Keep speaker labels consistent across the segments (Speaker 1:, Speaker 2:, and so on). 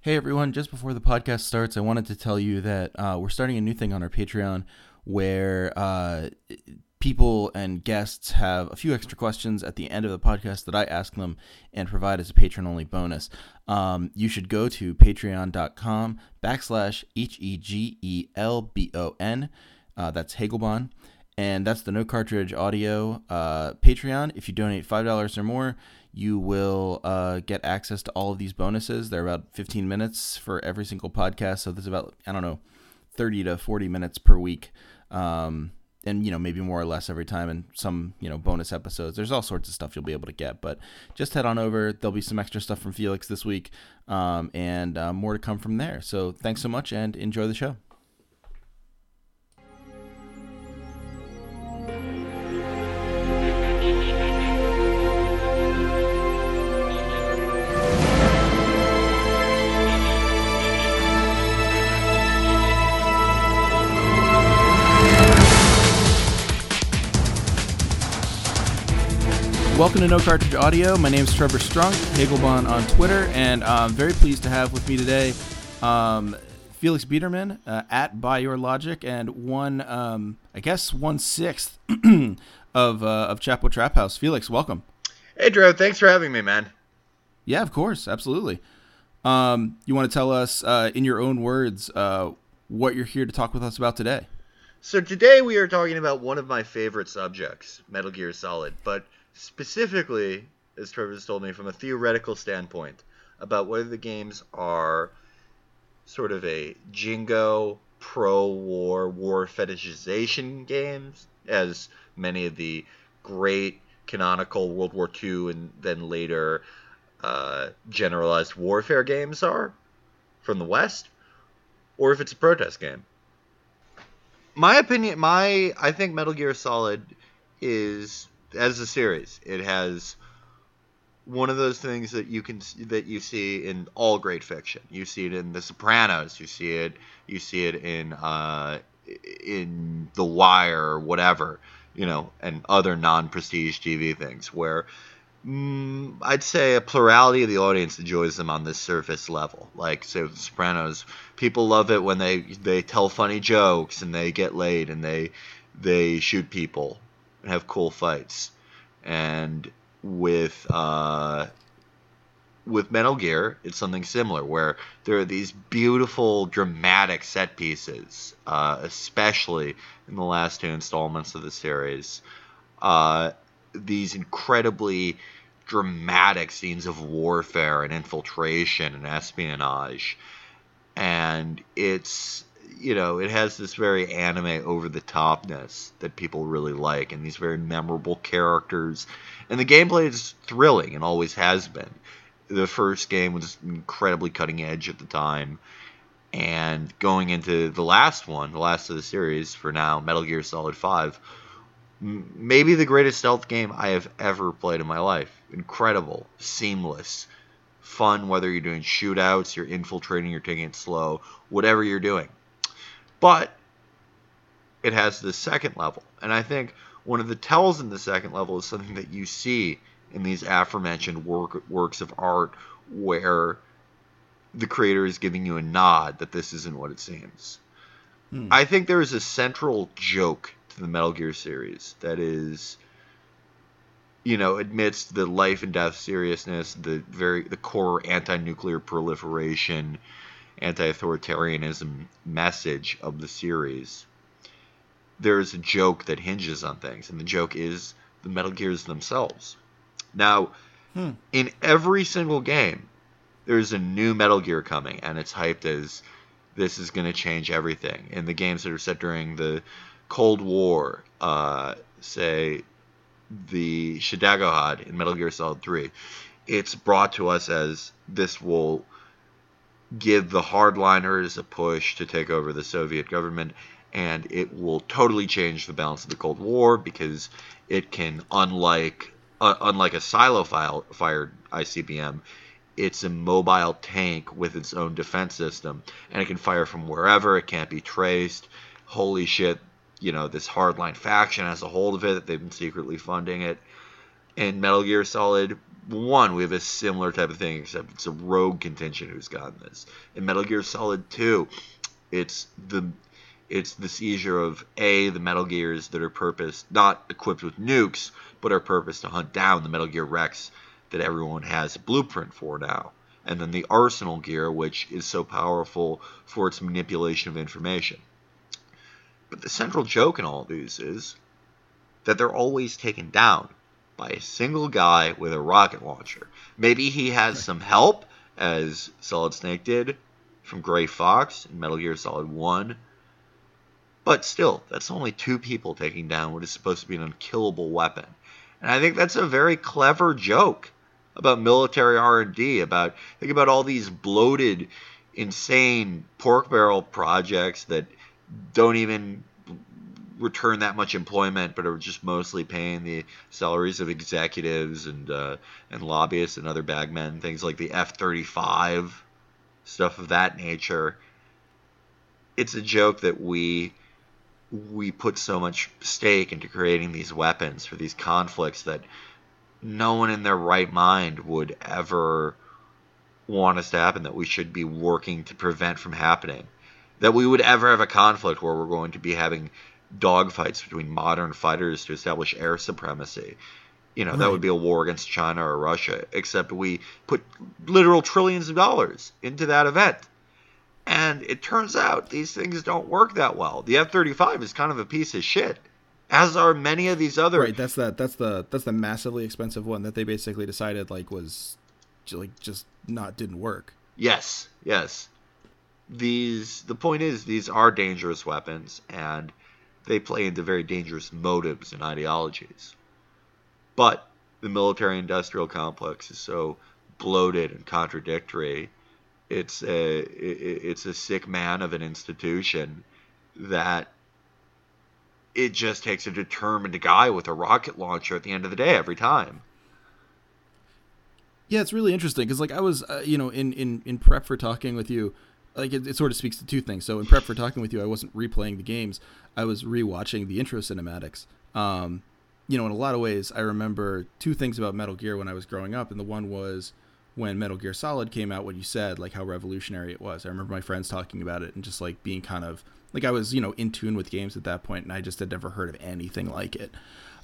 Speaker 1: Hey everyone, just before the podcast starts, I wanted to tell you that uh, we're starting a new thing on our Patreon where uh, people and guests have a few extra questions at the end of the podcast that I ask them and provide as a patron only bonus. Um, you should go to patreon.com backslash H E G E L B O N. Uh, that's Hegelbon. And that's the No Cartridge Audio uh, Patreon. If you donate $5 or more, you will uh, get access to all of these bonuses. They're about 15 minutes for every single podcast. So there's about, I don't know, 30 to 40 minutes per week. Um, and you know maybe more or less every time and some you know bonus episodes there's all sorts of stuff you'll be able to get but just head on over there'll be some extra stuff from felix this week um, and uh, more to come from there so thanks so much and enjoy the show Welcome to No Cartridge Audio. My name is Trevor Strunk, Hegelbon on Twitter, and I'm very pleased to have with me today um, Felix Biederman uh, at By Your Logic and one, um, I guess, one sixth of uh, of Chapo Trap House. Felix, welcome.
Speaker 2: Hey, Drew. Thanks for having me, man.
Speaker 1: Yeah, of course, absolutely. Um, you want to tell us, uh, in your own words, uh, what you're here to talk with us about today?
Speaker 2: So today we are talking about one of my favorite subjects, Metal Gear Solid, but specifically, as Trevor's told me, from a theoretical standpoint, about whether the games are sort of a jingo pro-war war fetishization games, as many of the great canonical World War II and then later uh, generalized warfare games are from the West, or if it's a protest game. My opinion, my I think Metal Gear Solid is as a series. It has one of those things that you can that you see in all great fiction. You see it in The Sopranos. You see it. You see it in uh, in The Wire or whatever. You know, and other non-prestige TV things where mm, I'd say a plurality of the audience enjoys them on this surface level. Like, say, The Sopranos, people love it when they they tell funny jokes and they get laid and they they shoot people have cool fights. And with uh, with Metal Gear, it's something similar where there are these beautiful, dramatic set pieces, uh, especially in the last two installments of the series. Uh, these incredibly dramatic scenes of warfare and infiltration and espionage. And it's you know, it has this very anime over the topness that people really like, and these very memorable characters. And the gameplay is thrilling and always has been. The first game was incredibly cutting edge at the time. And going into the last one, the last of the series for now, Metal Gear Solid 5, maybe the greatest stealth game I have ever played in my life. Incredible, seamless, fun, whether you're doing shootouts, you're infiltrating, you're taking it slow, whatever you're doing but it has the second level. And I think one of the tells in the second level is something that you see in these aforementioned work, works of art where the creator is giving you a nod that this isn't what it seems. Hmm. I think there is a central joke to the Metal Gear series that is you know amidst the life and death seriousness the very the core anti-nuclear proliferation anti-authoritarianism message of the series, there is a joke that hinges on things, and the joke is the Metal Gears themselves. Now, hmm. in every single game, there's a new Metal Gear coming, and it's hyped as this is going to change everything. In the games that are set during the Cold War, uh, say the Shagohod in Metal Gear Solid 3, it's brought to us as this will give the hardliners a push to take over the Soviet government, and it will totally change the balance of the Cold War because it can, unlike uh, unlike a silo fired ICBM, it's a mobile tank with its own defense system, and it can fire from wherever. It can't be traced. Holy shit! You know this hardline faction has a hold of it. They've been secretly funding it. In Metal Gear Solid, 1, we have a similar type of thing, except it's a rogue contingent who's gotten this. In Metal Gear Solid 2, it's the it's the seizure of a the Metal Gears that are purposed not equipped with nukes, but are purposed to hunt down the Metal Gear Rex that everyone has a blueprint for now. And then the Arsenal gear, which is so powerful for its manipulation of information. But the central joke in all these is that they're always taken down by a single guy with a rocket launcher. Maybe he has some help, as Solid Snake did from Gray Fox in Metal Gear Solid 1. But still, that's only two people taking down what is supposed to be an unkillable weapon. And I think that's a very clever joke about military R&D, about think about all these bloated insane pork barrel projects that don't even return that much employment, but are just mostly paying the salaries of executives and uh, and lobbyists and other bagmen. Things like the F-35, stuff of that nature. It's a joke that we we put so much stake into creating these weapons for these conflicts that no one in their right mind would ever want us to happen. That we should be working to prevent from happening that we would ever have a conflict where we're going to be having dogfights between modern fighters to establish air supremacy. You know, right. that would be a war against China or Russia, except we put literal trillions of dollars into that event. And it turns out these things don't work that well. The F 35 is kind of a piece of shit. As are many of these other
Speaker 1: Right, that's the that's the that's the massively expensive one that they basically decided like was like just not didn't work.
Speaker 2: Yes, yes. These the point is these are dangerous weapons and they play into very dangerous motives and ideologies. But the military industrial complex is so bloated and contradictory. It's a it's a sick man of an institution that it just takes a determined guy with a rocket launcher at the end of the day every time.
Speaker 1: Yeah, it's really interesting because like I was, uh, you know, in in in prep for talking with you, like it, it, sort of speaks to two things. So in prep for talking with you, I wasn't replaying the games; I was rewatching the intro cinematics. Um, you know, in a lot of ways, I remember two things about Metal Gear when I was growing up, and the one was when Metal Gear Solid came out. What you said, like how revolutionary it was. I remember my friends talking about it and just like being kind of like I was, you know, in tune with games at that point, and I just had never heard of anything like it.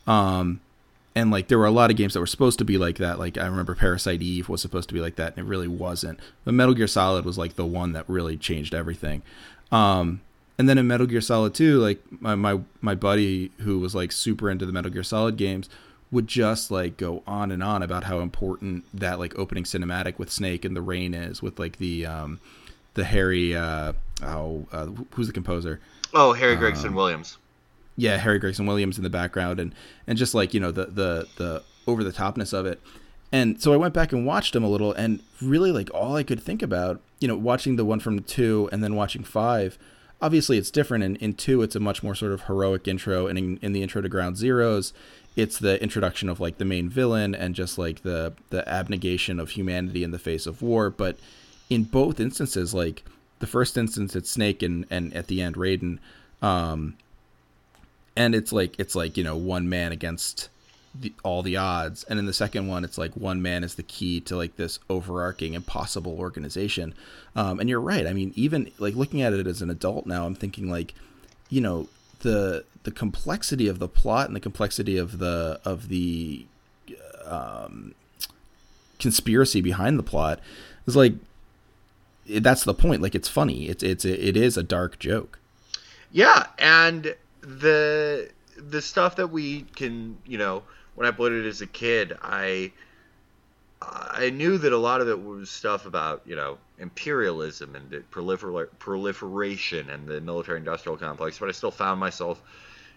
Speaker 1: Um, and like there were a lot of games that were supposed to be like that. Like i remember parasite eve was supposed to be like that and it really wasn't. But metal gear solid was like the one that really changed everything. Um, and then in metal gear solid 2 like my, my my buddy who was like super into the metal gear solid games would just like go on and on about how important that like opening cinematic with snake and the rain is with like the um the harry uh oh uh, who's the composer?
Speaker 2: Oh harry gregson um, williams
Speaker 1: yeah, Harry Gregson Williams in the background and and just like you know the the the over the topness of it. And so I went back and watched them a little, and really like all I could think about, you know, watching the one from two and then watching five. Obviously, it's different. In, in two, it's a much more sort of heroic intro, and in, in the intro to Ground Zeroes, it's the introduction of like the main villain and just like the the abnegation of humanity in the face of war. But in both instances, like the first instance, it's Snake, and and at the end, Raiden. Um, and it's like it's like you know one man against the, all the odds. And in the second one it's like one man is the key to like this overarching impossible organization. Um, and you're right. I mean even like looking at it as an adult now i'm thinking like you know the the complexity of the plot and the complexity of the of the um, conspiracy behind the plot is like that's the point. Like it's funny. It's it's it is a dark joke.
Speaker 2: Yeah. And the the stuff that we can, you know, when I played it as a kid, I I knew that a lot of it was stuff about, you know, imperialism and prolifer- proliferation and the military industrial complex, but I still found myself,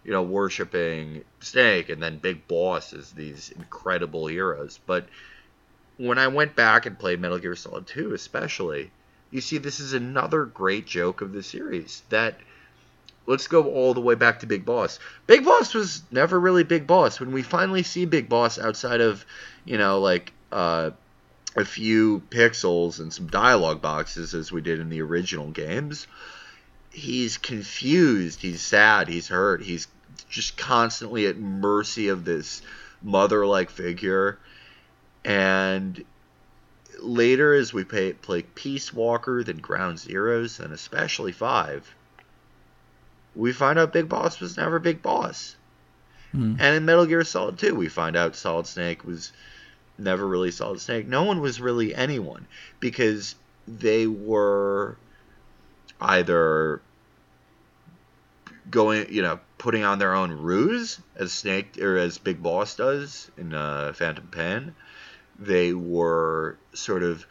Speaker 2: you know, worshiping Snake and then Big Boss as these incredible heroes. But when I went back and played Metal Gear Solid 2, especially, you see this is another great joke of the series that let's go all the way back to Big Boss. Big Boss was never really Big Boss. When we finally see Big Boss outside of, you know, like uh, a few pixels and some dialogue boxes as we did in the original games, he's confused, he's sad, he's hurt, he's just constantly at mercy of this mother like figure. And later, as we play, play Peace Walker, then Ground Zeroes, and especially 5, we find out Big Boss was never Big Boss.
Speaker 1: Hmm.
Speaker 2: And in Metal Gear Solid 2, we find out Solid Snake was never really Solid Snake. No one was really anyone because they were either going, you know, putting on their own ruse as Snake or as Big Boss does in uh, Phantom Pain. They were sort of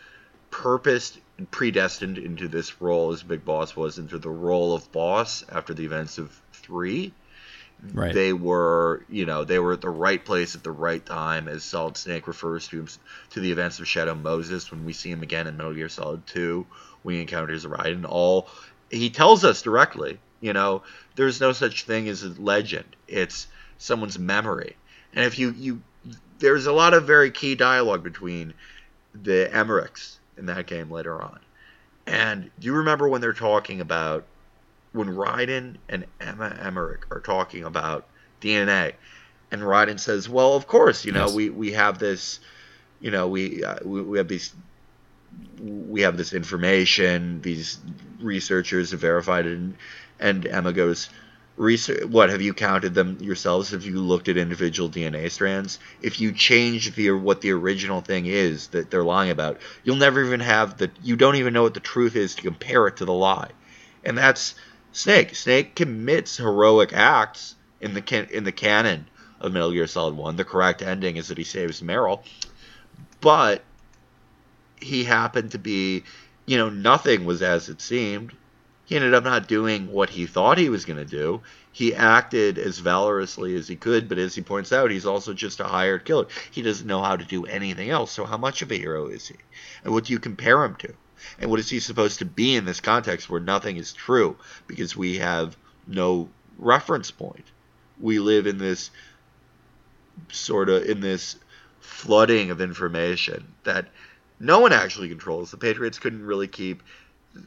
Speaker 2: purposed predestined into this role as Big Boss was into the role of boss after the events of three.
Speaker 1: Right.
Speaker 2: They were, you know, they were at the right place at the right time, as Solid Snake refers to to the events of Shadow Moses. When we see him again in Metal Gear Solid 2, we encounter his ride and all. He tells us directly, you know, there's no such thing as a legend. It's someone's memory. And if you, you there's a lot of very key dialogue between the Emmerichs in that game later on. And do you remember when they're talking about when Raiden and Emma Emmerich are talking about DNA, and Raiden says, "Well, of course, you know,
Speaker 1: Yes.
Speaker 2: we we have this, you know, we uh, we, we have these." We have this information. These researchers have verified it, and, and Emma goes, "Research? What have you counted them yourselves? Have you looked at individual DNA strands? If you change the what the original thing is that they're lying about, you'll never even have the. You don't even know what the truth is to compare it to the lie, and that's Snake. Snake commits heroic acts in the in the canon of Metal Gear Solid One. The correct ending is that he saves Meryl, but he happened to be, you know, nothing was as it seemed. He ended up not doing what he thought he was going to do. He acted as valorously as he could, but as he points out, he's also just a hired killer. He doesn't know how to do anything else. So, how much of a hero is he? And what do you compare him to? And what is he supposed to be in this context where nothing is true because we have no reference point? We live in this sort of in this flooding of information that no one actually controls. The Patriots couldn't really keep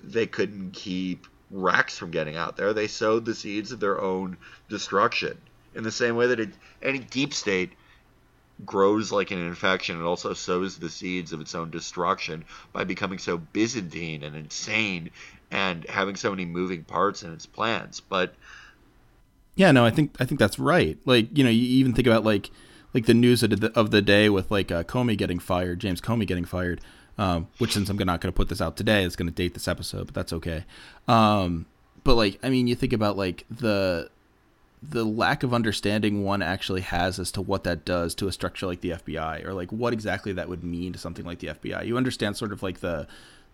Speaker 2: they couldn't keep Rex from getting out there. They sowed the seeds of their own destruction in the same way that it, any deep state grows like an infection. It also sows the seeds of its own destruction by becoming so Byzantine and insane and having so many moving parts in its plans. But
Speaker 1: Yeah, no, I think I think that's right. Like, you know, you even think about like like the news of the, of the day with like uh, Comey getting fired, James Comey getting fired. Um, which since I'm not going to put this out today, it's going to date this episode, but that's okay. Um, but like, I mean, you think about like the the lack of understanding one actually has as to what that does to a structure like the FBI, or like what exactly that would mean to something like the FBI. You understand sort of like the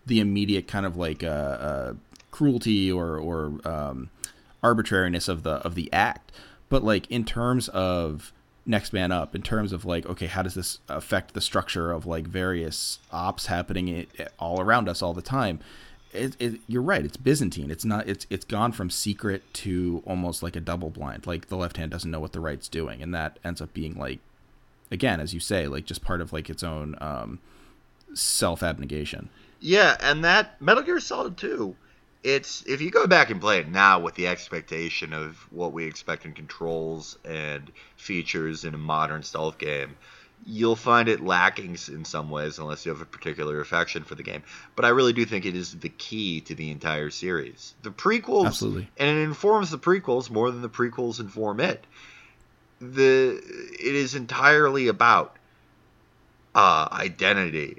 Speaker 1: the immediate kind of like uh, uh, cruelty or or um, arbitrariness of the of the act, but like in terms of next man up, in terms of like okay, how does this affect the structure of like various ops happening i- all around us all the time? It, it, you're right. It's Byzantine. It's not. It's it's gone from secret to almost like a double blind. Like the left hand doesn't know what the right's doing, and that ends up being like, again, as you say, like just part of like its own um, self abnegation.
Speaker 2: Yeah, and that Metal Gear Solid 2, it's if you go back and play it now with the expectation of what we expect in controls and features in a modern stealth game, you'll find it lacking in some ways unless you have a particular affection for the game. But I really do think it is the key to the entire series. The prequels
Speaker 1: Absolutely.
Speaker 2: and it informs the prequels more than the prequels inform it. The it is entirely about uh, identity,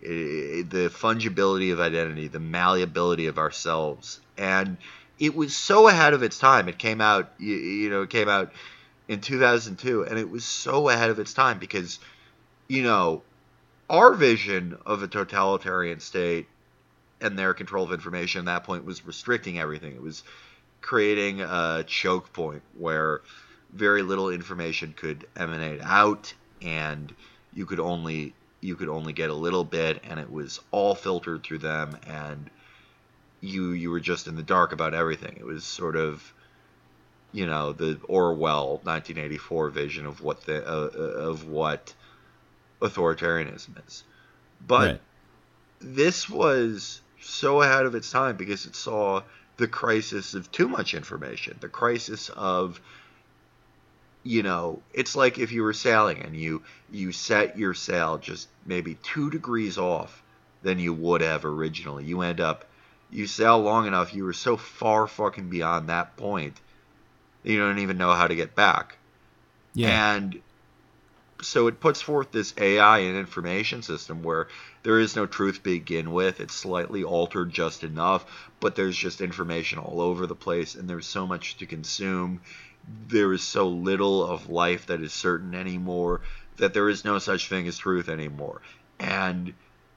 Speaker 2: the fungibility of identity, the malleability of ourselves, and it was so ahead of its time. It came out, you, you know, it came out in 2002, and it was so ahead of its time because, you know, our vision of a totalitarian state and their control of information at that point was restricting everything. It was creating a choke point where very little information could emanate out, and you could only you could only get a little bit, and it was all filtered through them, and you you were just in the dark about everything. It was sort of you know the Orwell 1984 vision of what the uh, uh, of what authoritarianism is, but
Speaker 1: Right.
Speaker 2: this was so ahead of its time because it saw the crisis of too much information, the crisis of you know, it's like if you were sailing and you you set your sail just maybe two degrees off than you would have originally. You end up you sail long enough, you were so far fucking beyond that point, you don't even know how to get back. Yeah. And so it puts forth this AI and information system where there is no truth to begin with. It's slightly altered just enough, but there's just information all over the place, and there's so much to consume there is so little of life that is certain anymore that there is no such thing as truth anymore. And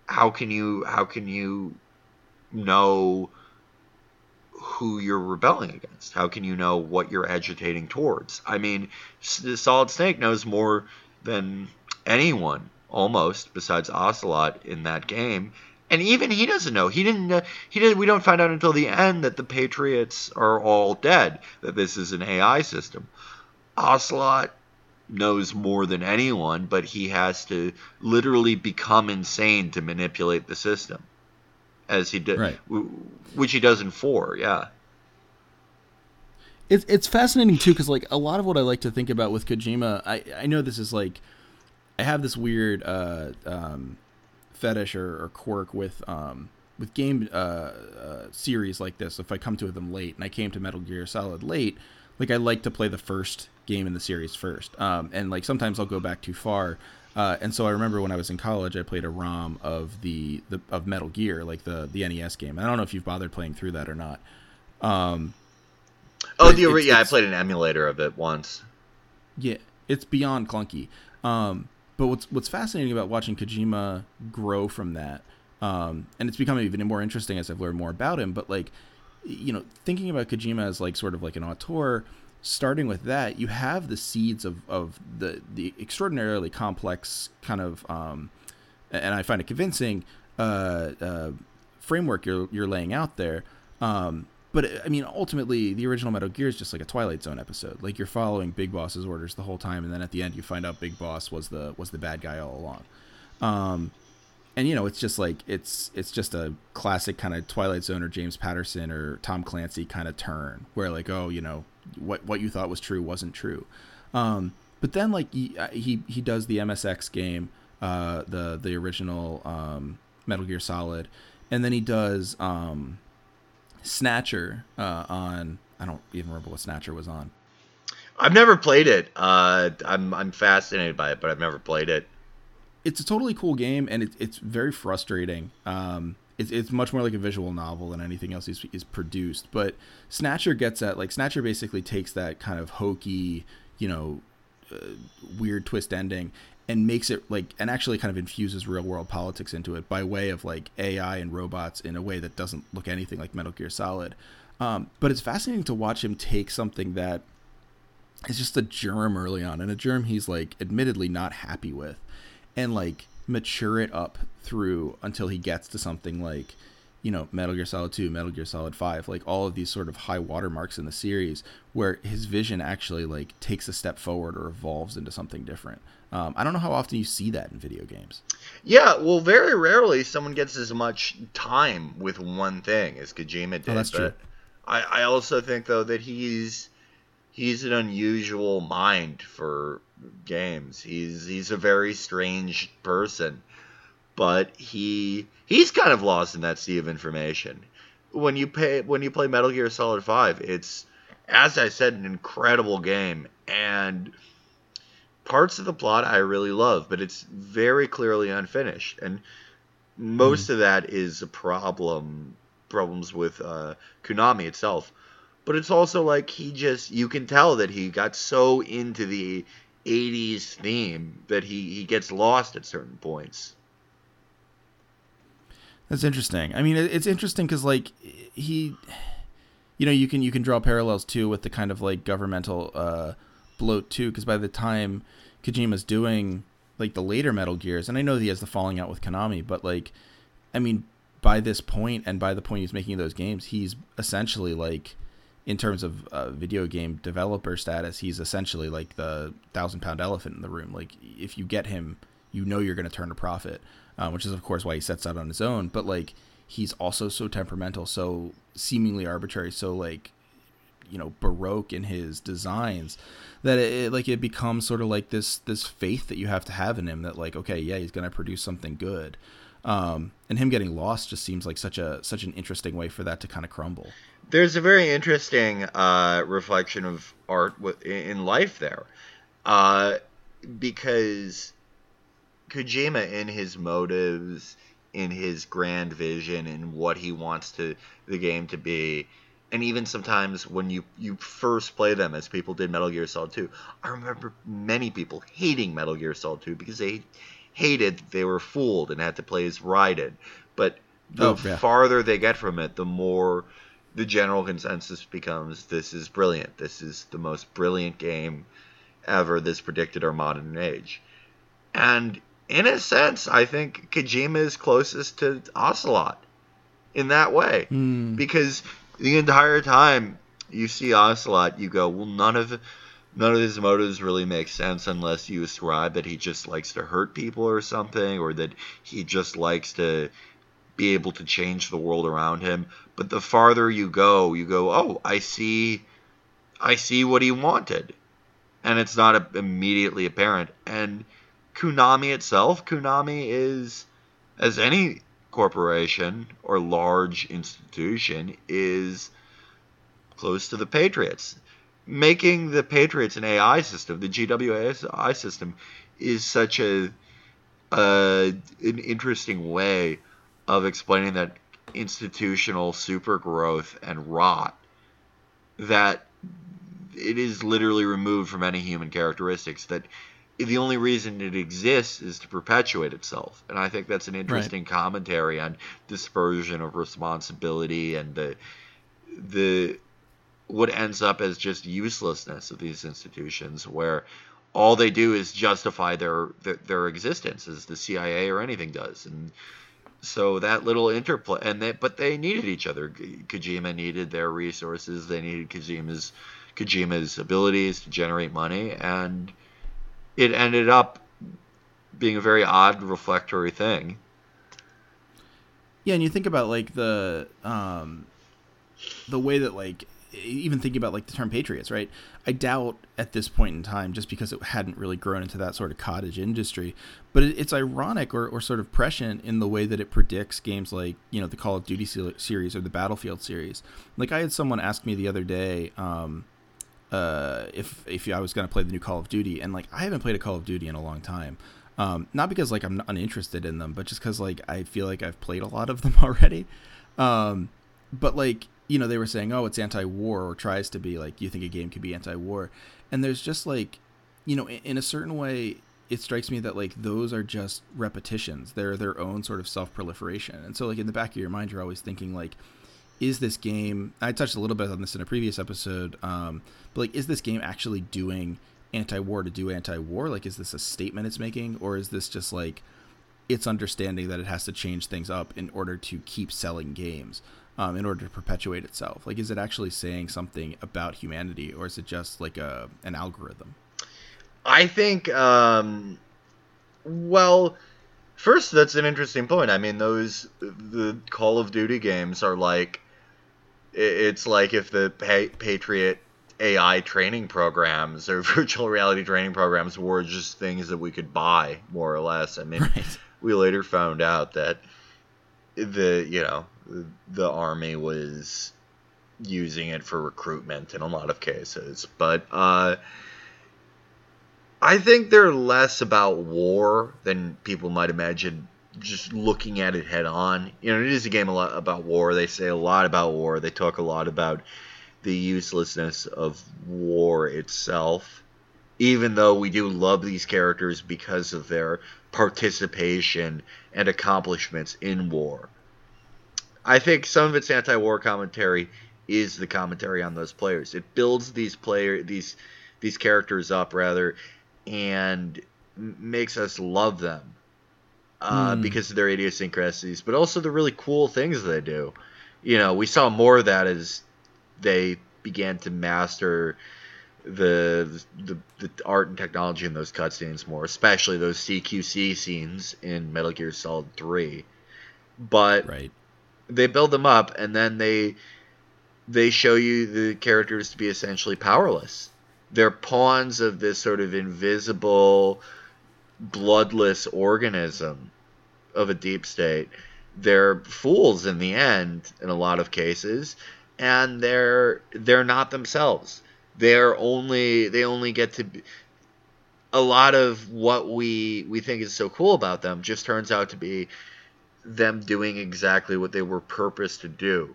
Speaker 2: how can you how can you know who you're rebelling against? How can you know what you're agitating towards? I mean, Solid Snake knows more than anyone almost besides Ocelot in that game and even he doesn't know. He didn't. Uh, he didn't. We don't find out until the end that the Patriots are all dead. That this is an AI system. Ocelot knows more than anyone, but he has to literally become insane to manipulate the system, as he did, right. which he does in four. Yeah.
Speaker 1: It's it's fascinating too, because like a lot of what I like to think about with Kojima, I I know this is like, I have this weird. Uh, um, fetish or, or quirk with um, with game uh, uh, series like this. If I come to them late, and I came to Metal Gear Solid late, like I like to play the first game in the series first, um, and like sometimes I'll go back too far. Uh, and so I remember when I was in college, I played a ROM of the, the of Metal Gear, like the the NES game. I don't know if you've bothered playing through that or not. Um,
Speaker 2: oh, the it's, yeah, it's, I played an emulator of it once.
Speaker 1: Yeah, it's beyond clunky. Um, but what's what's fascinating about watching Kojima grow from that, um, and it's becoming even more interesting as I've learned more about him. But like, you know, thinking about Kojima as like sort of like an auteur, starting with that, you have the seeds of of the the extraordinarily complex kind of, um, and I find it convincing uh, uh, framework you're you're laying out there. Um, but I mean, ultimately, the original Metal Gear is just like a Twilight Zone episode. Like you're following Big Boss's orders the whole time, and then at the end, you find out Big Boss was the was the bad guy all along. Um, and you know, it's just like it's it's just a classic kind of Twilight Zone or James Patterson or Tom Clancy kind of turn, where like, oh, you know, what what you thought was true wasn't true. Um, but then like he uh, he he does the MSX game, uh, the the original um, Metal Gear Solid, and then he does. Um, Snatcher uh, on. I don't even remember what Snatcher was on.
Speaker 2: I've never played it. Uh, I'm I'm fascinated by it, but I've never played it.
Speaker 1: It's a totally cool game, and it, it's very frustrating. Um, it's, it's much more like a visual novel than anything else is, is produced. But Snatcher gets at like Snatcher basically takes that kind of hokey, you know, uh, weird twist ending and makes it like and actually kind of infuses real world politics into it by way of like AI and robots in a way that doesn't look anything like Metal Gear Solid. Um, but it's fascinating to watch him take something that is just a germ early on, and a germ he's like admittedly not happy with, and like mature it up through until he gets to something like you know Metal Gear Solid 2, Metal Gear Solid 5, like all of these sort of high watermarks in the series where his vision actually like takes a step forward or evolves into something different. Um, I don't know how often you see that in video games.
Speaker 2: Yeah, well, very rarely someone gets as much time with one thing as Kojima did.
Speaker 1: Oh, that's true.
Speaker 2: I, I also think though that he's he's an unusual mind for games. He's he's a very strange person, but he he's kind of lost in that sea of information. When you pay when you play Metal Gear Solid Five, it's as I said, an incredible game and parts of the plot I really love, but it's very clearly unfinished, and most mm. of that is a problem problems with uh, Konami itself. But it's also like he just you can tell that he got so into the 80s theme that he, he gets lost at certain points.
Speaker 1: That's interesting. I mean, it's interesting because like he, you know, you can you can draw parallels too with the kind of like governmental uh, bloat too, because by the time Kojima's doing like the later Metal Gears, and I know he has the falling out with Konami, but like, I mean, by this point and by the point he's making those games, he's essentially like, in terms of uh, video game developer status, he's essentially like the thousand pound elephant in the room. Like, if you get him, you know you're going to turn a profit, uh, which is of course why he sets out on his own. But like, he's also so temperamental, so seemingly arbitrary, so like you know baroque in his designs that it, it, like it becomes sort of like this this faith that you have to have in him that like okay yeah he's gonna produce something good um, and him getting lost just seems like such a such an interesting way for that to kind of crumble
Speaker 2: there's a very interesting uh, reflection of art in life there uh, because Kojima in his motives in his grand vision and what he wants to the game to be and even sometimes when you you first play them as people did Metal Gear Solid 2 I remember many people hating Metal Gear Solid 2 because they hated they were fooled and had to play as Raiden but the oh, yeah. farther they get from it the more the general consensus becomes this is brilliant this is the most brilliant game ever this predicted our modern age and in a sense, I think Kojima is closest to Ocelot in that way.
Speaker 1: Mm.
Speaker 2: Because the entire time you see Ocelot, you go, well, none of none of his motives really make sense unless you ascribe that he just likes to hurt people or something, or that he just likes to be able to change the world around him. But the farther you go, you go, oh, I see, I see what he wanted, and it's not immediately apparent. And Konami itself, Konami is, as any corporation or large institution, is close to the Patriots. Making the Patriots an AI system, the GWAI system, is such a, a an interesting way of explaining that institutional super growth and rot that it is literally removed from any human characteristics that the only reason it exists is to perpetuate itself. And I think that's an interesting right. commentary on dispersion of responsibility and the the what ends up as just uselessness of these institutions where all they do is justify their, their their, existence as the CIA or anything does and so that little interplay and they but they needed each other. Kojima needed their resources. They needed Kojima's Kojima's abilities to generate money. And it ended up being a very odd reflectory thing.
Speaker 1: Yeah, and you think about like the um, the way that like even thinking about like the term patriots, right? I doubt at this point in time, just because it hadn't really grown into that sort of cottage industry, but it, it's ironic or, or sort of prescient in the way that it predicts games like you know the Call of Duty series or the Battlefield series. Like I had someone ask me the other day. Um, uh, if if I was going to play the new Call of Duty, and like I haven't played a Call of Duty in a long time. Um, not because like I'm uninterested in them, but just because like I feel like I've played a lot of them already. Um, but like you know they were saying, oh, it's anti-war or tries to be like you think a game could be anti-war, and there's just like you know in, in a certain way it strikes me that like those are just repetitions. They're their own sort of self-proliferation, and so like in the back of your mind, you're always thinking like is this game i touched a little bit on this in a previous episode um, but like is this game actually doing anti-war to do anti-war? Like is this a statement it's making? Or is this just like it's understanding that it has to change things up in order to keep selling games um, in order to perpetuate itself like is it actually saying something about humanity or is it just like a an algorithm
Speaker 2: i think um, well first that's an interesting point i mean those the call of duty games are like it's like if the Patriot AI training programs or virtual reality training programs were just things that we could buy, more or less. I mean, right. we later found out that the you know the army was using it for recruitment in a lot of cases, but uh, I think they're less about war than people might imagine just looking at it head on. You know, it is a game a lot about war. They say a lot about war. They talk a lot about the uselessness of war itself. Even though we do love these characters because of their participation and accomplishments in war. I think some of its anti-war commentary is the commentary on those players. It builds these player these these characters up rather and makes us love them uh, mm. because of their idiosyncrasies, but also the really cool things they do. You know, we saw more of that as they began to master the, the the art and technology in those cutscenes more, especially those CQC scenes in Metal Gear Solid Three. But
Speaker 1: right.
Speaker 2: They build them up, and then they they show you the characters to be essentially powerless. They're pawns of this sort of invisible, bloodless organism of a deep state. They're fools in the end in a lot of cases, and they're they're not themselves. They're only they only get to be, a lot of what we we think is so cool about them just turns out to be them doing exactly what they were purposed to do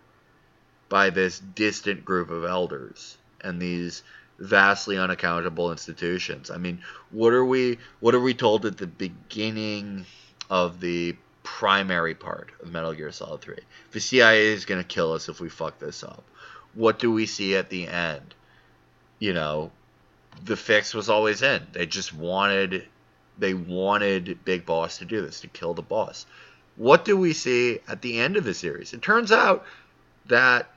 Speaker 2: by this distant group of elders and these vastly unaccountable institutions. I mean, what are we what are we told at the beginning of the primary part of Metal Gear Solid 3? The CIA is going to kill us if we fuck this up. What do we see at the end? You know, the fix was always in. They just wanted they wanted Big Boss to do this, to kill the boss. What do we see at the end of the series? It turns out that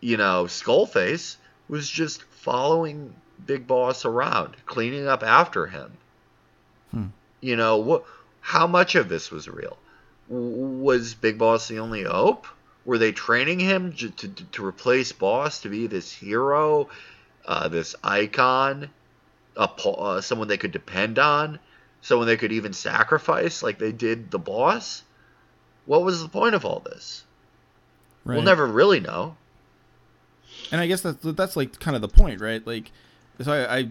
Speaker 2: you know, Skullface was just following Big Boss around, cleaning up after him. Hmm. You know, what how much of this was real? Was Big Boss the only hope? Were they training him to, to, to replace Boss to be this hero uh, this icon, a, uh, someone they could depend on, someone they could even sacrifice like they did the boss. What was the point of all this? Right. We'll never really know.
Speaker 1: And I guess that's that's like kind of the point, right? Like, so I, I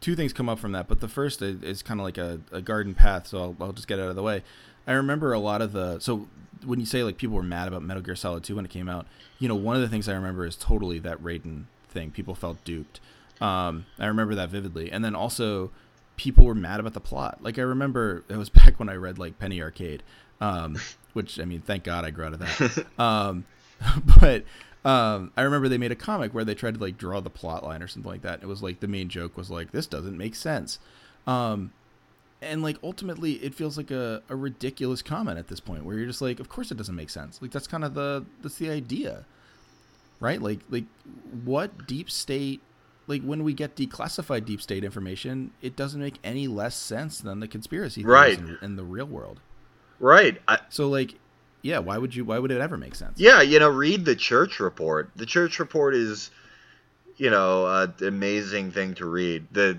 Speaker 1: two things come up from that, but the first is, is kind of like a, a, garden path, so I'll, I'll just get out of the way. I remember a lot of the so when you say like people were mad about Metal Gear Solid 2 when it came out, you know, one of the things I remember is totally that Raiden thing. People felt duped. Um, I remember that vividly. And then also, people were mad about the plot. Like I remember it was back when I read like Penny Arcade, um, which I mean, thank God I grew out of that. Um, but um, I remember they made a comic where they tried to like draw the plot line or something like that. And It was like the main joke was like this doesn't make sense. Um, and like ultimately it feels like a, a ridiculous comment at this point where you're just like of course it doesn't make sense like that's kind of the that's the idea right? Like like what deep state like when we get declassified deep state information, it doesn't make any less sense than the conspiracy
Speaker 2: right.
Speaker 1: in, in, the real world.
Speaker 2: Right. I,
Speaker 1: so like yeah, why would you why would it ever make sense?
Speaker 2: Yeah, you know, read the church report. The church report is you know, an amazing thing to read. The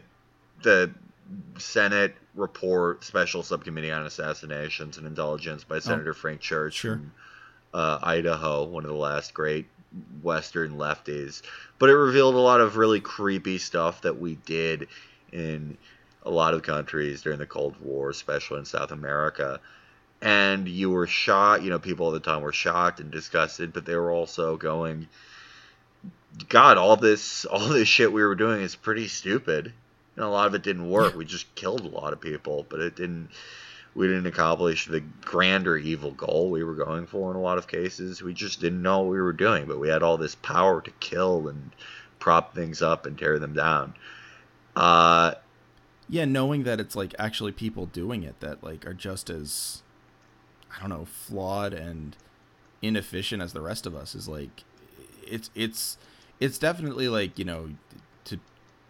Speaker 2: the Senate report, Special Subcommittee on Assassinations and Intelligence by oh. Senator oh, Frank Church sure. from uh, Idaho, one of the last great Western lefties. But it revealed a lot of really creepy stuff that we did in a lot of countries during the Cold War, especially in South America. And you were shocked, you know, people at the time were shocked and disgusted, but they were also going, God, all this all this shit we were doing is pretty stupid. And a lot of it didn't work. We just killed a lot of people, but it didn't we didn't accomplish the grander evil goal we were going for in a lot of cases. We just didn't know what we were doing, but we had all this power to kill and prop things up and tear them down. Uh,
Speaker 1: yeah, knowing that it's like actually people doing it that like are just as I don't know, flawed and inefficient as the rest of us is like it's it's it's definitely like, you know, to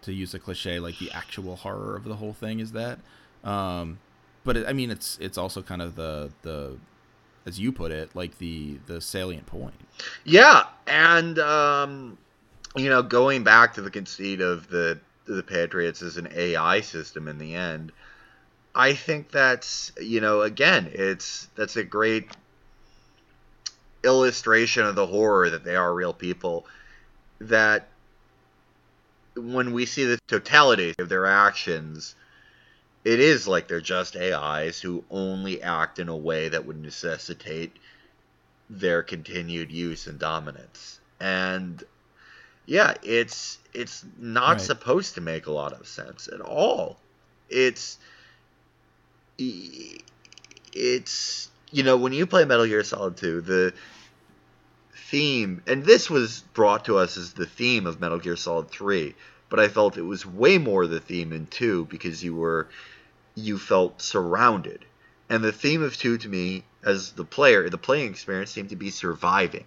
Speaker 1: to use a cliche like the actual horror of the whole thing is that um but it, I mean, it's it's also kind of the the as you put it, like the the salient point.
Speaker 2: Yeah, and um, you know, going back to the conceit of the the Patriots as an AI system in the end, I think that's you know, again, it's that's a great illustration of the horror that they are real people. That when we see the totality of their actions it is like they're just AIs who only act in a way that would necessitate their continued use and dominance. And yeah, it's it's not right. supposed to make a lot of sense at all. It's it's you know when you play Metal Gear Solid 2, the theme and this was brought to us as the theme of Metal Gear Solid 3 but I felt it was way more the theme in two because you were you felt surrounded. And the theme of two to me, as the player, the playing experience seemed to be surviving.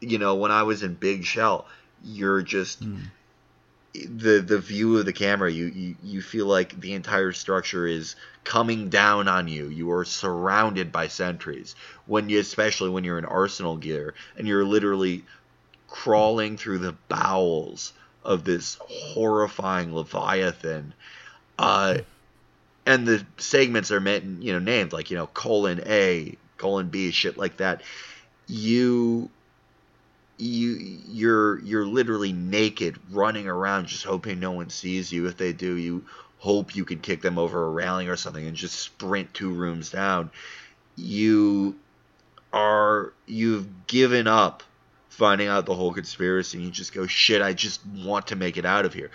Speaker 2: You know, when I was in Big Shell, you're just mm. the the view of the camera. You, you you feel like the entire structure is coming down on you. You are surrounded by sentries. When you, especially when you're in Arsenal gear and you're literally crawling through the bowels of this horrifying leviathan. Uh, and the segments are meant, you know, named like you know colon A, colon B, shit like that. You you you're you're literally naked running around just hoping no one sees you if they do you hope you can kick them over a railing or something and just sprint two rooms down you are you've given up finding out the whole conspiracy and you just go shit i just want to make it out of here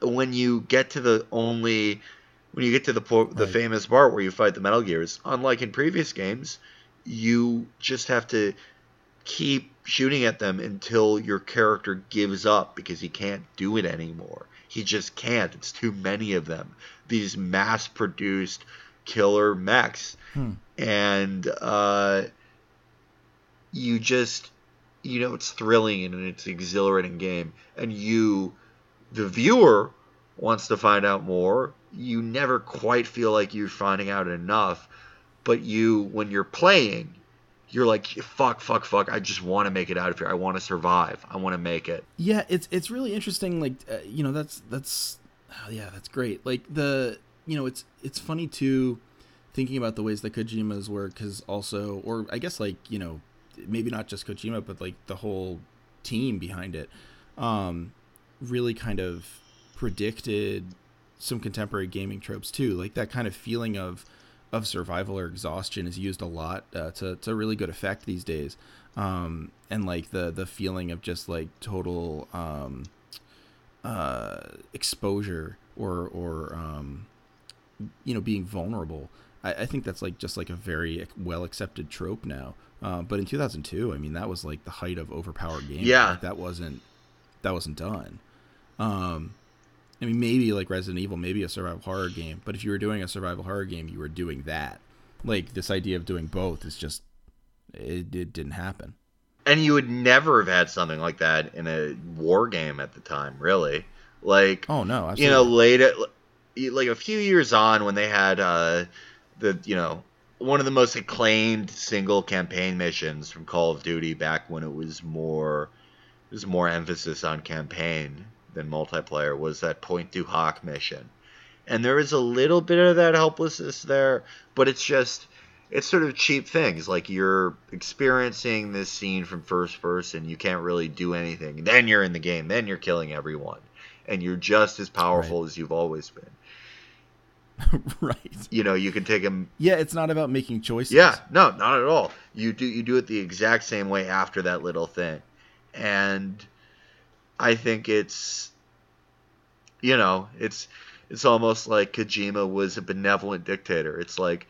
Speaker 2: when you get to the only when you get to the the right. famous part where you fight the metal gears unlike in previous games you just have to keep shooting at them until your character gives up because he can't do it anymore. He just can't. It's too many of them. These mass produced killer mechs. Hmm. And uh, you just, you know, it's thrilling and it's an exhilarating game. And you, the viewer, wants to find out more. You never quite feel like you're finding out enough. But you, when you're playing, you're like fuck fuck fuck i just want to make it out of here i want to survive i want to make it
Speaker 1: yeah it's it's really interesting like uh, you know that's that's oh, yeah that's great like the you know it's it's funny too thinking about the ways that kojima's work has also or i guess like you know maybe not just kojima but like the whole team behind it um really kind of predicted some contemporary gaming tropes too like that kind of feeling of of survival or exhaustion is used a lot uh, to to really good effect these days. Um, and like the the feeling of just like total um, uh, exposure or or um, you know being vulnerable. I, I, think that's like just like a very well accepted trope now. Uh, but in 2002, I mean, that was like the height of overpowered games.
Speaker 2: Yeah,
Speaker 1: like, that wasn't that wasn't done. Um, I mean, maybe like Resident Evil, maybe a survival horror game. But if you were doing a survival horror game, you were doing that. Like this idea of doing both is just it, it didn't happen.
Speaker 2: And you would never have had something like that in a war game at the time, really. Like,
Speaker 1: oh no, absolutely.
Speaker 2: you know, later, like a few years on, when they had uh, the you know one of the most acclaimed single campaign missions from Call of Duty back when it was more, there was more emphasis on campaign than multiplayer was that Pointe du Hoc mission. And there is a little bit of that helplessness there, but it's just it's sort of cheap things like you're experiencing this scene from first person, you can't really do anything. Then you're in the game, then you're killing everyone, and you're just as powerful right. as you've always been.
Speaker 1: right.
Speaker 2: You know, you can take them.
Speaker 1: Yeah, it's not about making choices.
Speaker 2: Yeah, no, not at all. You do you do it the exact same way after that little thing, and I think it's you know, it's it's almost like Kojima was a benevolent dictator. It's like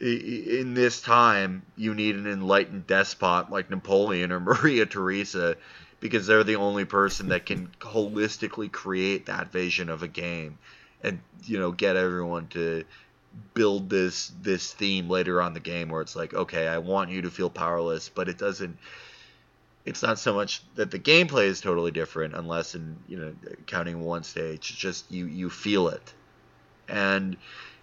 Speaker 2: in this time you need an enlightened despot like Napoleon or Maria Theresa because they're the only person that can holistically create that vision of a game and you know get everyone to build this this theme later on the game where it's like okay I want you to feel powerless but it doesn't it's not so much that the gameplay is totally different unless in you know counting one stage it's just you you feel it. And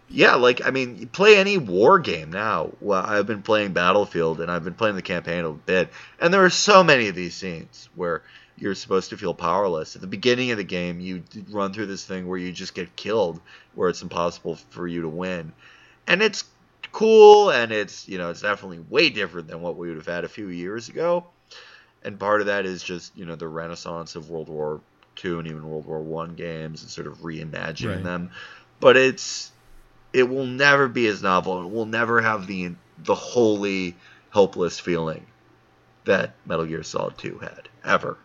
Speaker 2: yeah like i mean play any war game now. Well i've been playing battlefield and i've been playing the campaign a bit and there are so many of these scenes where you're supposed to feel powerless at the beginning of the game you run through this thing where you just get killed where it's impossible for you to win and it's cool and it's you know it's definitely way different than what we would have had a few years ago and part of that is just you know the renaissance of World War II and even World War One games and sort of reimagining right. them. But it's it will never be as novel. It will never have the the wholly helpless feeling that Metal Gear Solid 2 had ever.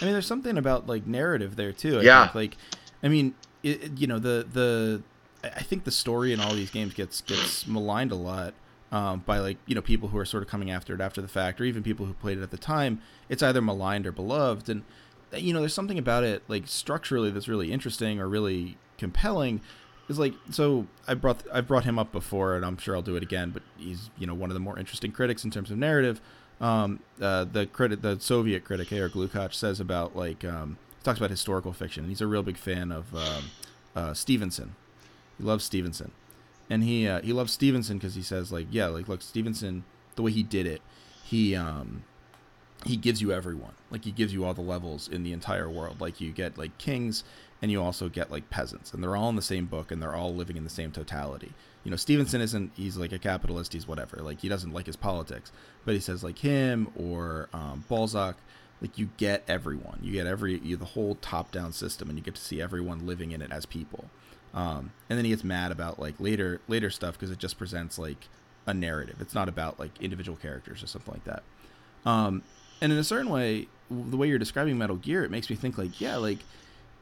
Speaker 1: I mean, there's something about like narrative there too. I
Speaker 2: yeah.
Speaker 1: Think. Like, I mean, it, you know, the the I think the story in all these games gets gets maligned a lot um, by like you know people who are sort of coming after it after the fact, or even people who played it at the time. It's either maligned or beloved, and uh, you know there's something about it like structurally that's really interesting or really compelling. Is like so I brought I brought him up before, and I'm sure I'll do it again. But he's you know one of the more interesting critics in terms of narrative. Um, uh, the critic, the Soviet critic Eric Lukács says about like um, he talks about historical fiction. He's a real big fan of um, uh, Stevenson. He loves Stevenson, and he uh, he loves Stevenson because he says like yeah like look Stevenson the way he did it he um he gives you everyone. Like he gives you all the levels in the entire world. Like you get like kings and you also get like peasants and they're all in the same book and they're all living in the same totality. You know, Stevenson isn't he's like a capitalist, he's whatever. Like he doesn't like his politics. But he says like him or um, Balzac, like you get everyone. You get every you the whole top down system and you get to see everyone living in it as people. Um, and then he gets mad about like later later stuff because it just presents like a narrative. It's not about like individual characters or something like that. Um, and in a certain way, the way you're describing Metal Gear, it makes me think like, yeah, like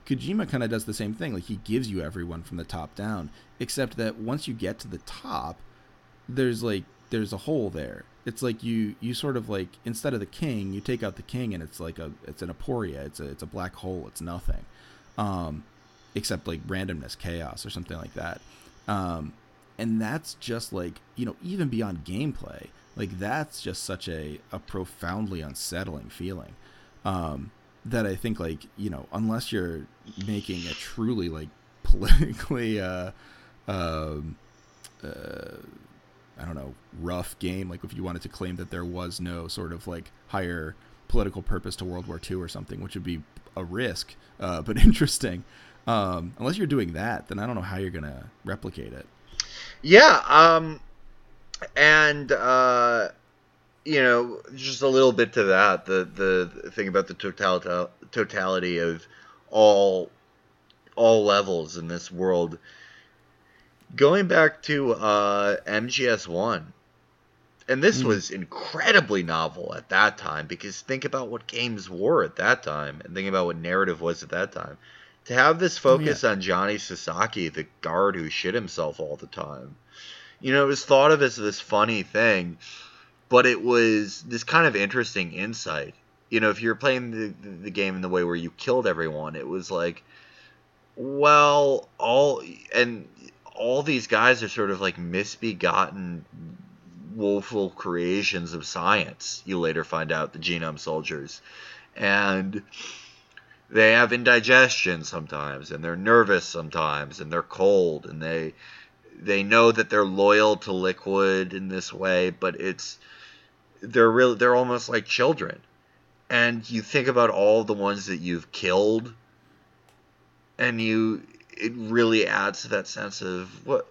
Speaker 1: Kojima kind of does the same thing. Like he gives you everyone from the top down, except that once you get to the top, there's like there's a hole there. It's like you you sort of like instead of the king, you take out the king, and it's like a it's an aporia. It's a it's a black hole. It's nothing, um, except like randomness, chaos, or something like that. Um, and that's just like you know even beyond gameplay like that's just such a, a profoundly unsettling feeling um, that I think like you know unless you're making a truly like politically uh, um, uh, I don't know rough game like if you wanted to claim that there was no sort of like higher political purpose to World War II or something which would be a risk uh, but interesting um, unless you're doing that then I don't know how you're gonna replicate it.
Speaker 2: Yeah um and uh, you know, just a little bit to that. The the thing about the totality totality of all all levels in this world. Going back to uh, MGS one, and this mm. was incredibly novel at that time because think about what games were at that time, and think about what narrative was at that time. To have this focus oh, yeah. on Johnny Sasaki, the guard who shit himself all the time, you know, it was thought of as this funny thing, but it was this kind of interesting insight. You know, if you're playing the, the game in the way where you killed everyone, it was like, well, all and all these guys are sort of like misbegotten woeful creations of science. You later find out the genome soldiers, and they have indigestion sometimes, and they're nervous sometimes, and they're cold, and they they know that they're loyal to liquid in this way but it's they're really they're almost like children. And you think about all the ones that you've killed and you it really adds to that sense of what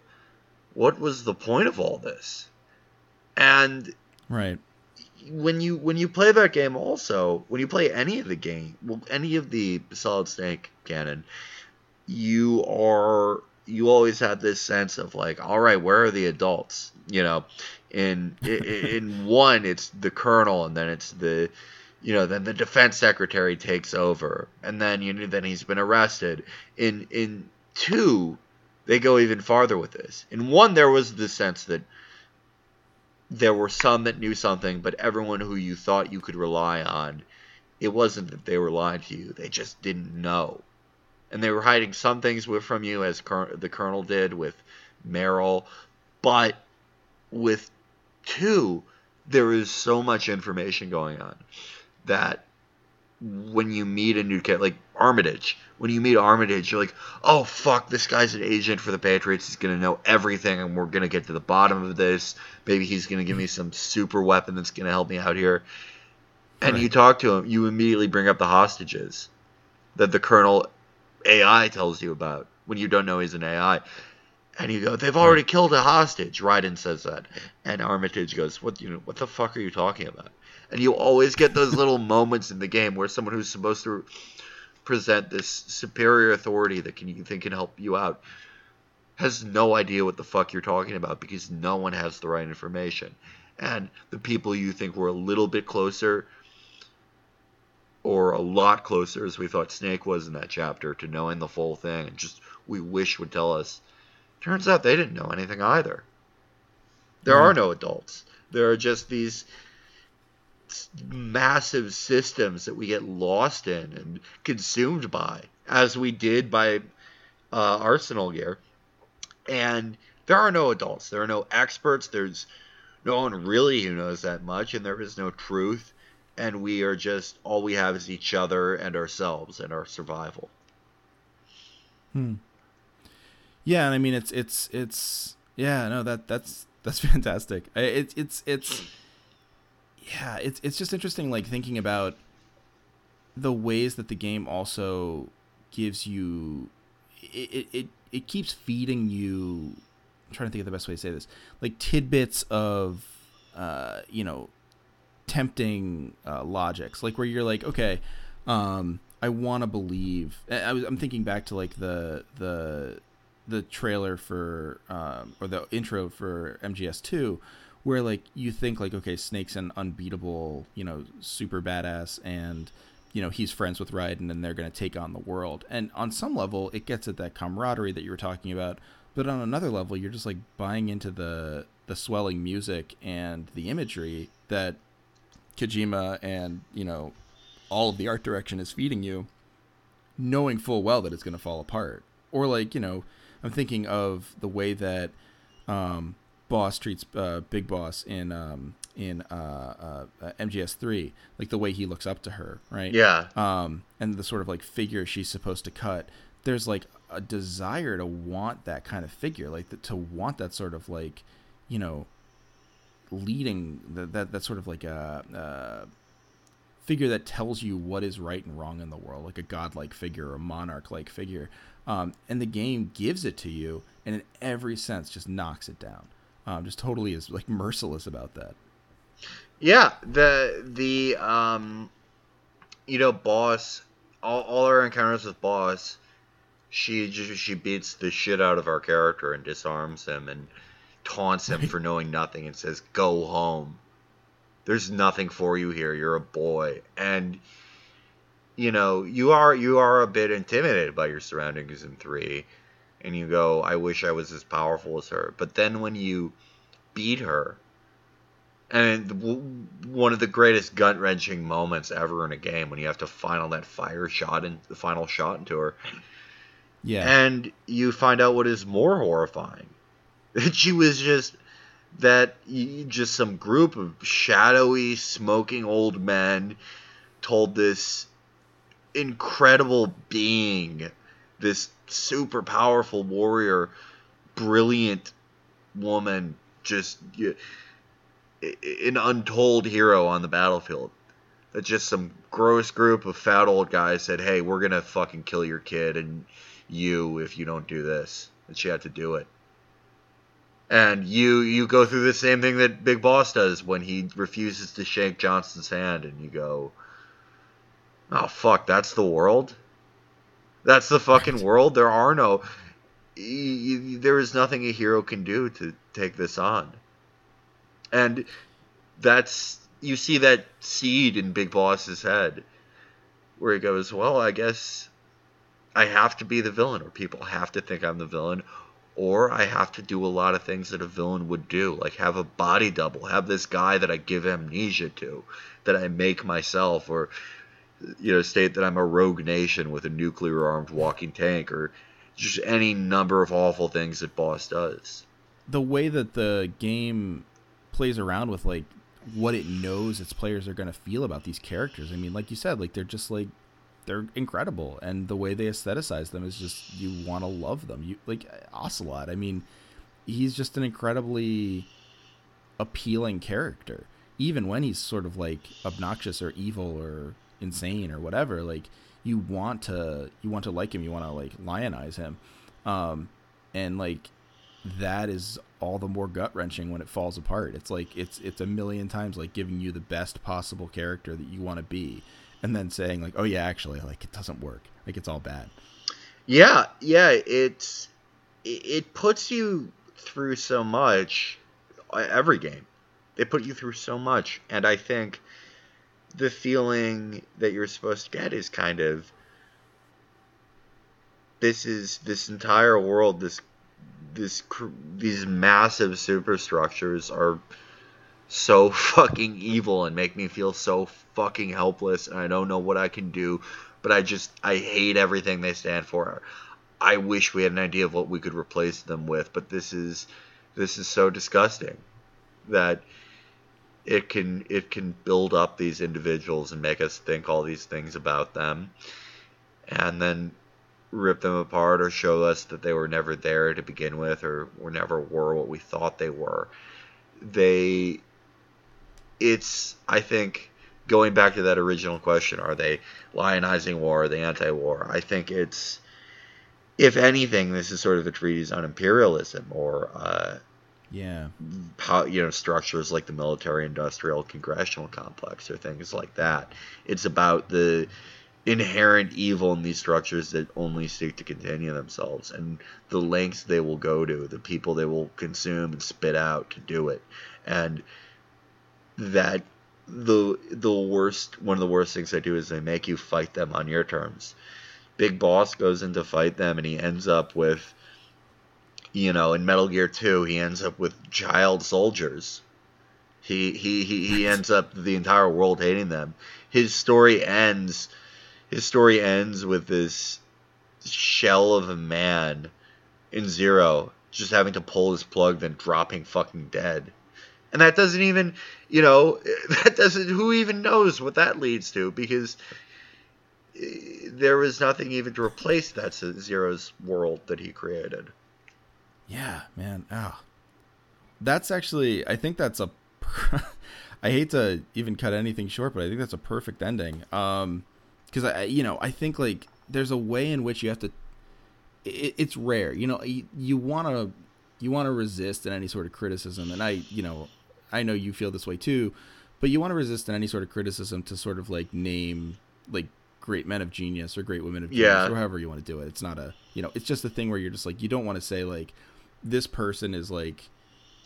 Speaker 2: what was the point of all this? And
Speaker 1: right.
Speaker 2: when you when you play that game also when you play any of the game well any of the solid snake canon you are you always have this sense of like, all right, where are the adults? You know, in in one it's the colonel, and then it's the you know then the defense secretary takes over, and then you know then he's been arrested. In in two, they go even farther with this. In one, there was the sense that there were some that knew something, but everyone who you thought you could rely on, it wasn't that they were lying to you; they just didn't know and they were hiding some things with, from you, as the Colonel did with Meryl, But with two, there is so much information going on that when you meet a new character, like Armitage, when you meet Armitage, you're like, oh fuck, this guy's an agent for the Patriots. He's gonna know everything, and we're gonna get to the bottom of this. Maybe he's gonna give me hmm. some super weapon that's gonna help me out here. And right. you talk to him, you immediately bring up the hostages that the Colonel AI tells you about when you don't know he's an AI. And you go, they've already killed a hostage. Raiden says that, and Armitage goes, "What you know? What the fuck are you talking about?" And you always get those little moments in the game where someone who's supposed to present this superior authority that can you think can help you out has no idea what the fuck you're talking about because no one has the right information. And the people you think were a little bit closer or a lot closer as we thought Snake was in that chapter to knowing the full thing and just we wish would tell us. Turns out they didn't know anything either. There mm. are no adults. There are just these massive systems that we get lost in and consumed by, as we did by uh, Arsenal gear. And there are no adults. There are no experts. There's no one really who knows that much, and there is no truth and we are just all we have is each other and ourselves and our survival.
Speaker 1: Hmm. Yeah, and I mean it's it's it's yeah no that that's that's fantastic. It's it's it's yeah, it's it's just interesting, like thinking about the ways that the game also gives you it it, it keeps feeding you I'm trying to think of the best way to say this like tidbits of uh, you know tempting uh, logics like where you're like okay um, I want to believe I was I'm thinking back to like the the the trailer for um, or the intro for MGS2 where like you think like okay Snake's an unbeatable you know super badass and you know he's friends with Raiden and they're going to take on the world. And on some level, it gets at that camaraderie that you were talking about. But on another level, you're just like buying into the the swelling music and the imagery that Kojima and you know all of the art direction is feeding you, knowing full well that it's going to fall apart. Or like you know, I'm thinking of the way that um, Boss treats uh, Big Boss in um, in uh, uh, MGS3, like the way he looks up to her, right?
Speaker 2: Yeah.
Speaker 1: Um, and the sort of like figure she's supposed to cut. There's like a desire to want that kind of figure, like the, to want that sort of like, you know, leading that that, that sort of like a, a figure that tells you what is right and wrong in the world, like a godlike figure or a monarch-like figure. Um, and the game gives it to you, and in every sense, just knocks it down. Um, just totally is like merciless about that.
Speaker 2: Yeah, the the um, you know, boss. All, all our encounters with boss, she just she beats the shit out of our character and disarms him and taunts him for knowing nothing and says, "Go home. There's nothing for you here. You're a boy." And you know, you are you are a bit intimidated by your surroundings in three, and you go, "I wish I was as powerful as her." But then when you beat her and one of the greatest gut wrenching moments ever in a game when you have to final that fire shot and the final shot into her.
Speaker 1: Yeah.
Speaker 2: And you find out what is more horrifying. That she was just that just some group of shadowy smoking old men told this incredible being this super powerful warrior brilliant woman just an untold hero on the battlefield. That just some gross group of fat old guys said, "Hey, we're gonna fucking kill your kid and you if you don't do this." And she had to do it. And you you go through the same thing that Big Boss does when he refuses to shake Johnson's hand, and you go, "Oh fuck, that's the world. That's the fucking world. There are no." There is nothing a hero can do to take this on and that's you see that seed in Big Boss's head, where he goes, "Well, I guess I have to be the villain, or people have to think I'm the villain." Or I have to do a lot of things that a villain would do, like have a body double, have this guy that I give amnesia to, that I make myself, or you know, state that I'm a rogue nation with a nuclear armed walking tank, or just any number of awful things that Boss does.
Speaker 1: The way that the game plays around with like what it knows its players are going to feel about these characters. I mean, like you said, like they're just like they're incredible, and the way they aestheticize them is just you want to love them. You like Ocelot. I mean, he's just an incredibly appealing character, even when he's sort of like obnoxious or evil or insane or whatever. Like you want to you want to like him. You want to like lionize him, um, and like that is all the more gut wrenching when it falls apart. It's like it's it's a million times like giving you the best possible character that you want to be, and then saying like, oh yeah, actually, like it doesn't work. Like it's all bad.
Speaker 2: Yeah, yeah. It's it puts you through so much. Every game, they put you through so much, and I think the feeling that you're supposed to get is kind of this is this entire world, this this these massive superstructures are so fucking evil and make me feel so fucking helpless and I don't know what I can do, but I just I hate everything they stand for. I wish we had an idea of what we could replace them with, but this is this is so disgusting that it can it can build up these individuals and make us think all these things about them and then rip them apart or show us that they were never there to begin with or were never were what we thought they were. They it's I think going back to that original question, are they lionizing war? Are they anti-war? I think it's if anything, this is sort of a treatise on imperialism or uh,
Speaker 1: yeah,
Speaker 2: you know structures like the military-industrial congressional complex or things like that. It's about the inherent evil in these structures that only seek to continue themselves and the lengths they will go to, the people they will consume and spit out to do it. And that the the worst one of the worst things they do is they make you fight them on your terms. Big Boss goes in to fight them and he ends up with you know, in Metal Gear 2, he ends up with child soldiers. He he he, he ends up the entire world hating them. His story ends his story ends with this shell of a man in Zero just having to pull his plug, then dropping fucking dead. And that doesn't even, you know, that doesn't, who even knows what that leads to because eh, there was nothing even to replace that Zero's world that he created.
Speaker 1: Yeah, man. Oh. That's actually, I think that's a, I hate to even cut anything short, but I think that's a perfect ending. Um, because I, you know, I think like there's a way in which you have to. It, it's rare, you know. You, you want to you want to resist in any sort of criticism, and I, you know, I know you feel this way too, but you want to resist in any sort of criticism to sort of like name like great men of genius or great women of genius yeah. or however you want to do it. It's not a you know, it's just a thing where you're just like you don't want to say like this person is like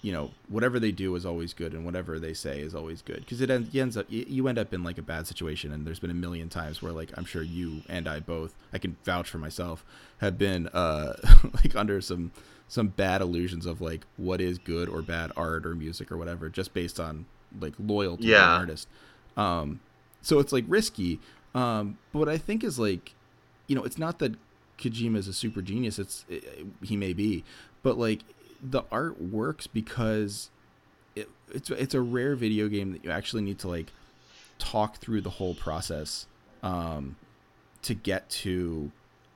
Speaker 1: you know whatever they do is always good and whatever they say is always good. Because it ends up you end up in like a bad situation and there's been a million times where like i'm sure you and i both i can vouch for myself have been uh like under some some bad illusions of like what is good or bad art or music or whatever just based on like loyalty yeah. to an artist. Um so it's like risky. Um but what i think is like you know it's not that kojima is a super genius. It's it, he may be but like the art works because it, it's it's a rare video game that you actually need to like talk through the whole process um, to get to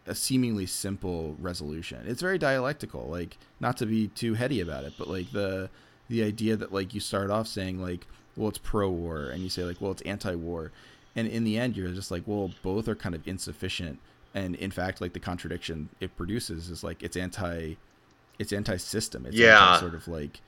Speaker 1: a seemingly simple resolution. It's very dialectical, like not to be too heady about it, but like the the idea that like you start off saying like, well, it's pro-war, and you say like, well, it's anti-war, and in the end, you're just like, well, both are kind of insufficient, and in fact, like the contradiction it produces is like it's anti it's anti-system. It's
Speaker 2: yeah,
Speaker 1: sort of like,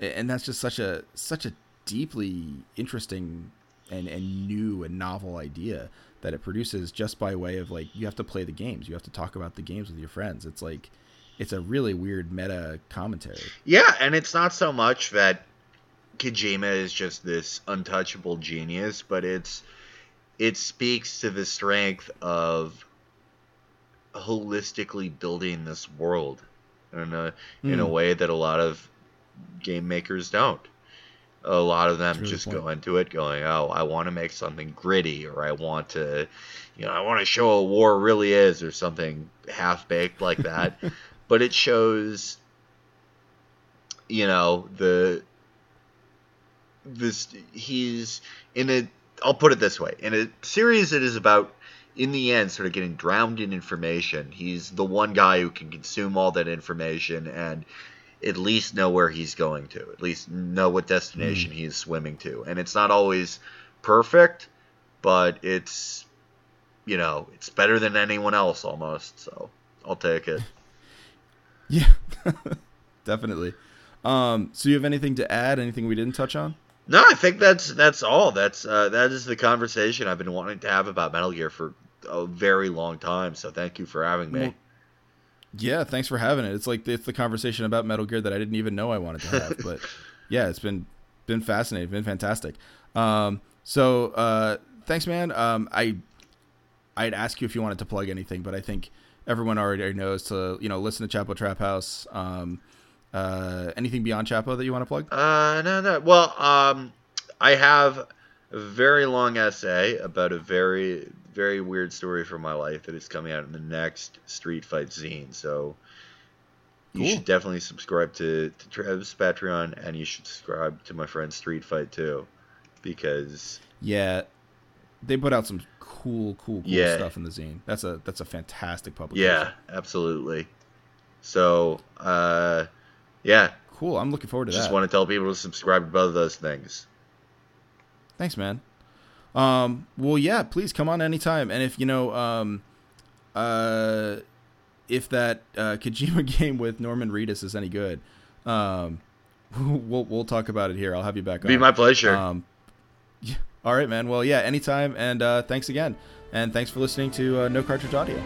Speaker 1: and that's just such a such a deeply interesting and and new and novel idea that it produces just by way of like you have to play the games, you have to talk about the games with your friends. It's like it's a really weird meta commentary.
Speaker 2: Yeah, and it's not so much that Kojima is just this untouchable genius, but it's it speaks to the strength of holistically building this world in a mm. in a hmm. way that a lot of game makers don't. A lot of them just go into it going, "Oh, I want to make something gritty, or I want to, you know, I want to show what war really is, or something half baked like that." but it shows, you know, the this he's in a. I'll put it this way: in a series that is about in the end, sort of getting drowned in information. He's the one guy who can consume all that information and at least know where he's going to, at least know what destination mm. he's swimming to. And it's not always perfect, but it's, you know, it's better than anyone else almost. So I'll take it.
Speaker 1: yeah, definitely. Um, so you have anything to add? Anything we didn't touch on?
Speaker 2: No, I think that's that's all. That's uh, that is the conversation I've been wanting to have about Metal Gear for a very long time. So thank you for having me. Well,
Speaker 1: yeah, thanks for having it. It's like it's the conversation about Metal Gear that I didn't even know I wanted to have, but yeah, it's been been fascinating, been fantastic. Um, so uh, thanks, man. Um, I I'd ask you if you wanted to plug anything, but I think everyone already knows to you know listen to Chapo Trap House. Um, uh, anything beyond Chapo that you want to plug?
Speaker 2: Uh, no, no. Well, um, I have a very long essay about a very, very weird story from my life that is coming out in the next Street Fight zine. So you cool. should definitely subscribe to, to Trev's Patreon, and you should subscribe to my friend Street Fight too, because
Speaker 1: yeah, they put out some cool, cool, cool yeah. stuff in the zine. That's a that's a fantastic publication.
Speaker 2: Yeah, absolutely. So, uh, yeah.
Speaker 1: Cool. I'm looking forward to
Speaker 2: Just
Speaker 1: that.
Speaker 2: Just want to tell people to subscribe to both of those things.
Speaker 1: Thanks, man. Um, well, yeah, please come on anytime. And if you know, um, uh, if that uh, Kojima game with Norman Reedus is any good, um, we'll we'll talk about it here. I'll have you back.
Speaker 2: Be
Speaker 1: on.
Speaker 2: my pleasure.
Speaker 1: Um, yeah. All right, man. Well, yeah, anytime. And uh, thanks again. And thanks for listening to uh, No Cartridge Audio.